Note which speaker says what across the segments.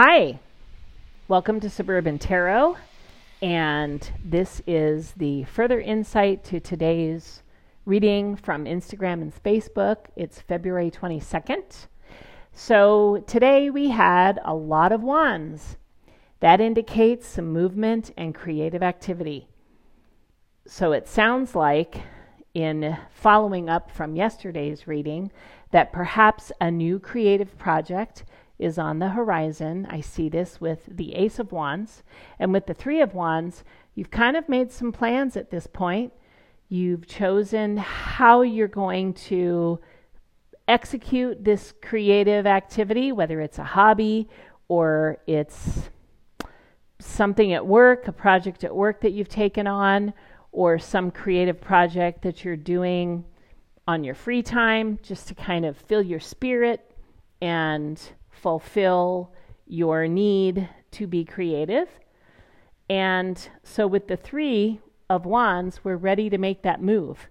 Speaker 1: Hi, welcome to Suburban Tarot, and this is the further insight to today's reading from Instagram and Facebook. It's February 22nd. So today we had a lot of wands. That indicates some movement and creative activity. So it sounds like, in following up from yesterday's reading, that perhaps a new creative project is on the horizon. I see this with the Ace of Wands. And with the Three of Wands, you've kind of made some plans at this point. You've chosen how you're going to execute this creative activity, whether it's a hobby or it's something at work, a project at work that you've taken on, or some creative project that you're doing on your free time just to kind of fill your spirit and fulfill your need to be creative. And so with the 3 of wands, we're ready to make that move.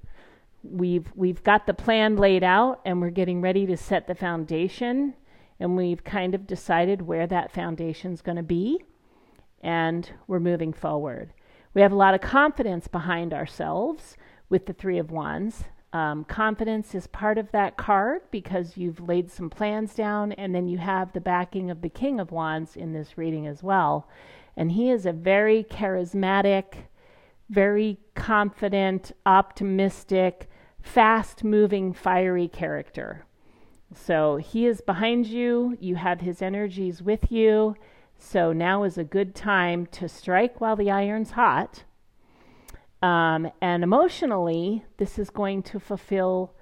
Speaker 1: We've we've got the plan laid out and we're getting ready to set the foundation and we've kind of decided where that foundation's going to be and we're moving forward. We have a lot of confidence behind ourselves with the 3 of wands um, confidence is part of that card because you've laid some plans down, and then you have the backing of the King of Wands in this reading as well. And he is a very charismatic, very confident, optimistic, fast moving, fiery character. So he is behind you, you have his energies with you. So now is a good time to strike while the iron's hot um, and emotionally, this is going to fulfill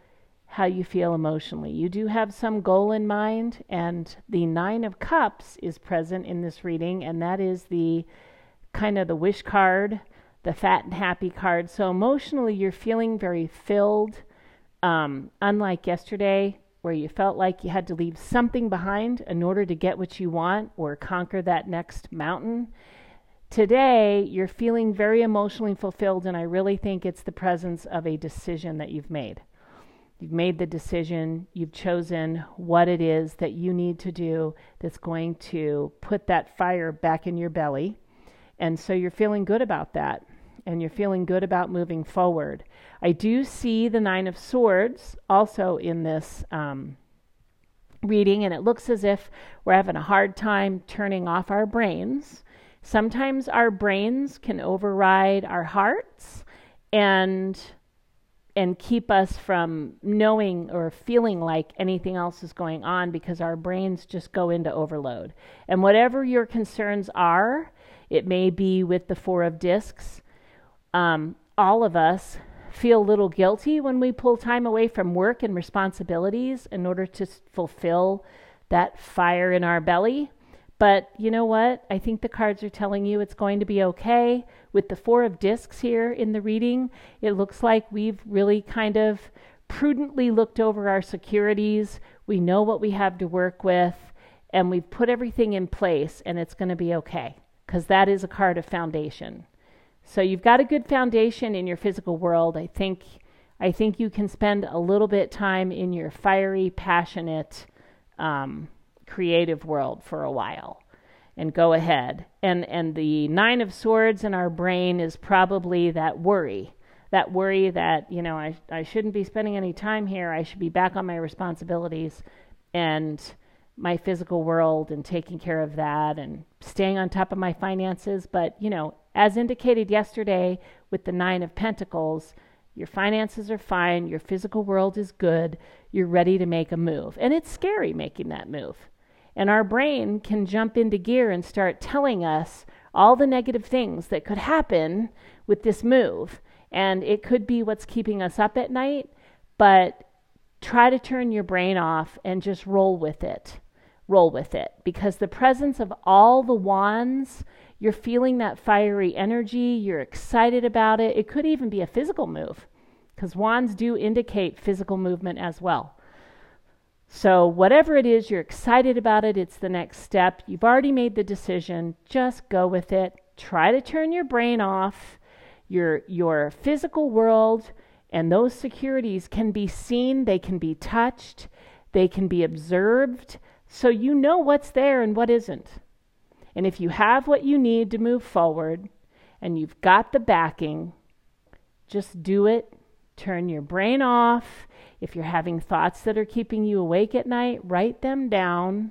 Speaker 1: how you feel emotionally. You do have some goal in mind, and the Nine of Cups is present in this reading, and that is the kind of the wish card, the fat and happy card. So emotionally, you're feeling very filled. Um, unlike yesterday, where you felt like you had to leave something behind in order to get what you want or conquer that next mountain. Today, you're feeling very emotionally fulfilled, and I really think it's the presence of a decision that you've made. You've made the decision, you've chosen what it is that you need to do that's going to put that fire back in your belly. And so you're feeling good about that, and you're feeling good about moving forward. I do see the Nine of Swords also in this um, reading, and it looks as if we're having a hard time turning off our brains Sometimes our brains can override our hearts and and keep us from knowing or feeling like anything else is going on because our brains just go into overload. And whatever your concerns are, it may be with the Four of Discs. Um, all of us feel a little guilty when we pull time away from work and responsibilities in order to fulfill that fire in our belly. But you know what? I think the cards are telling you it's going to be okay. With the Four of Discs here in the reading, it looks like we've really kind of prudently looked over our securities. We know what we have to work with, and we've put everything in place, and it's going to be okay because that is a card of foundation. So you've got a good foundation in your physical world. I think I think you can spend a little bit time in your fiery, passionate, um, creative world for a while and go ahead. And and the 9 of swords in our brain is probably that worry. That worry that, you know, I I shouldn't be spending any time here. I should be back on my responsibilities and my physical world and taking care of that and staying on top of my finances, but, you know, as indicated yesterday with the 9 of pentacles, your finances are fine, your physical world is good, you're ready to make a move. And it's scary making that move. And our brain can jump into gear and start telling us all the negative things that could happen with this move. And it could be what's keeping us up at night, but try to turn your brain off and just roll with it. Roll with it. Because the presence of all the wands, you're feeling that fiery energy, you're excited about it. It could even be a physical move, because wands do indicate physical movement as well. So, whatever it is, you're excited about it, it's the next step. You've already made the decision, just go with it. Try to turn your brain off. Your, your physical world and those securities can be seen, they can be touched, they can be observed, so you know what's there and what isn't. And if you have what you need to move forward and you've got the backing, just do it. Turn your brain off. If you're having thoughts that are keeping you awake at night, write them down,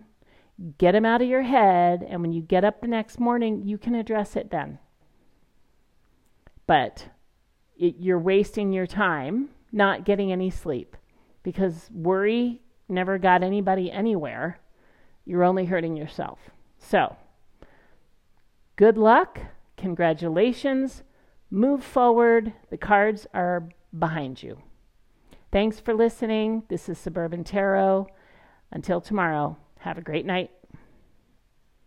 Speaker 1: get them out of your head, and when you get up the next morning, you can address it then. But it, you're wasting your time not getting any sleep because worry never got anybody anywhere. You're only hurting yourself. So, good luck. Congratulations. Move forward. The cards are behind you. Thanks for listening. This is Suburban Tarot. Until tomorrow, have a great night.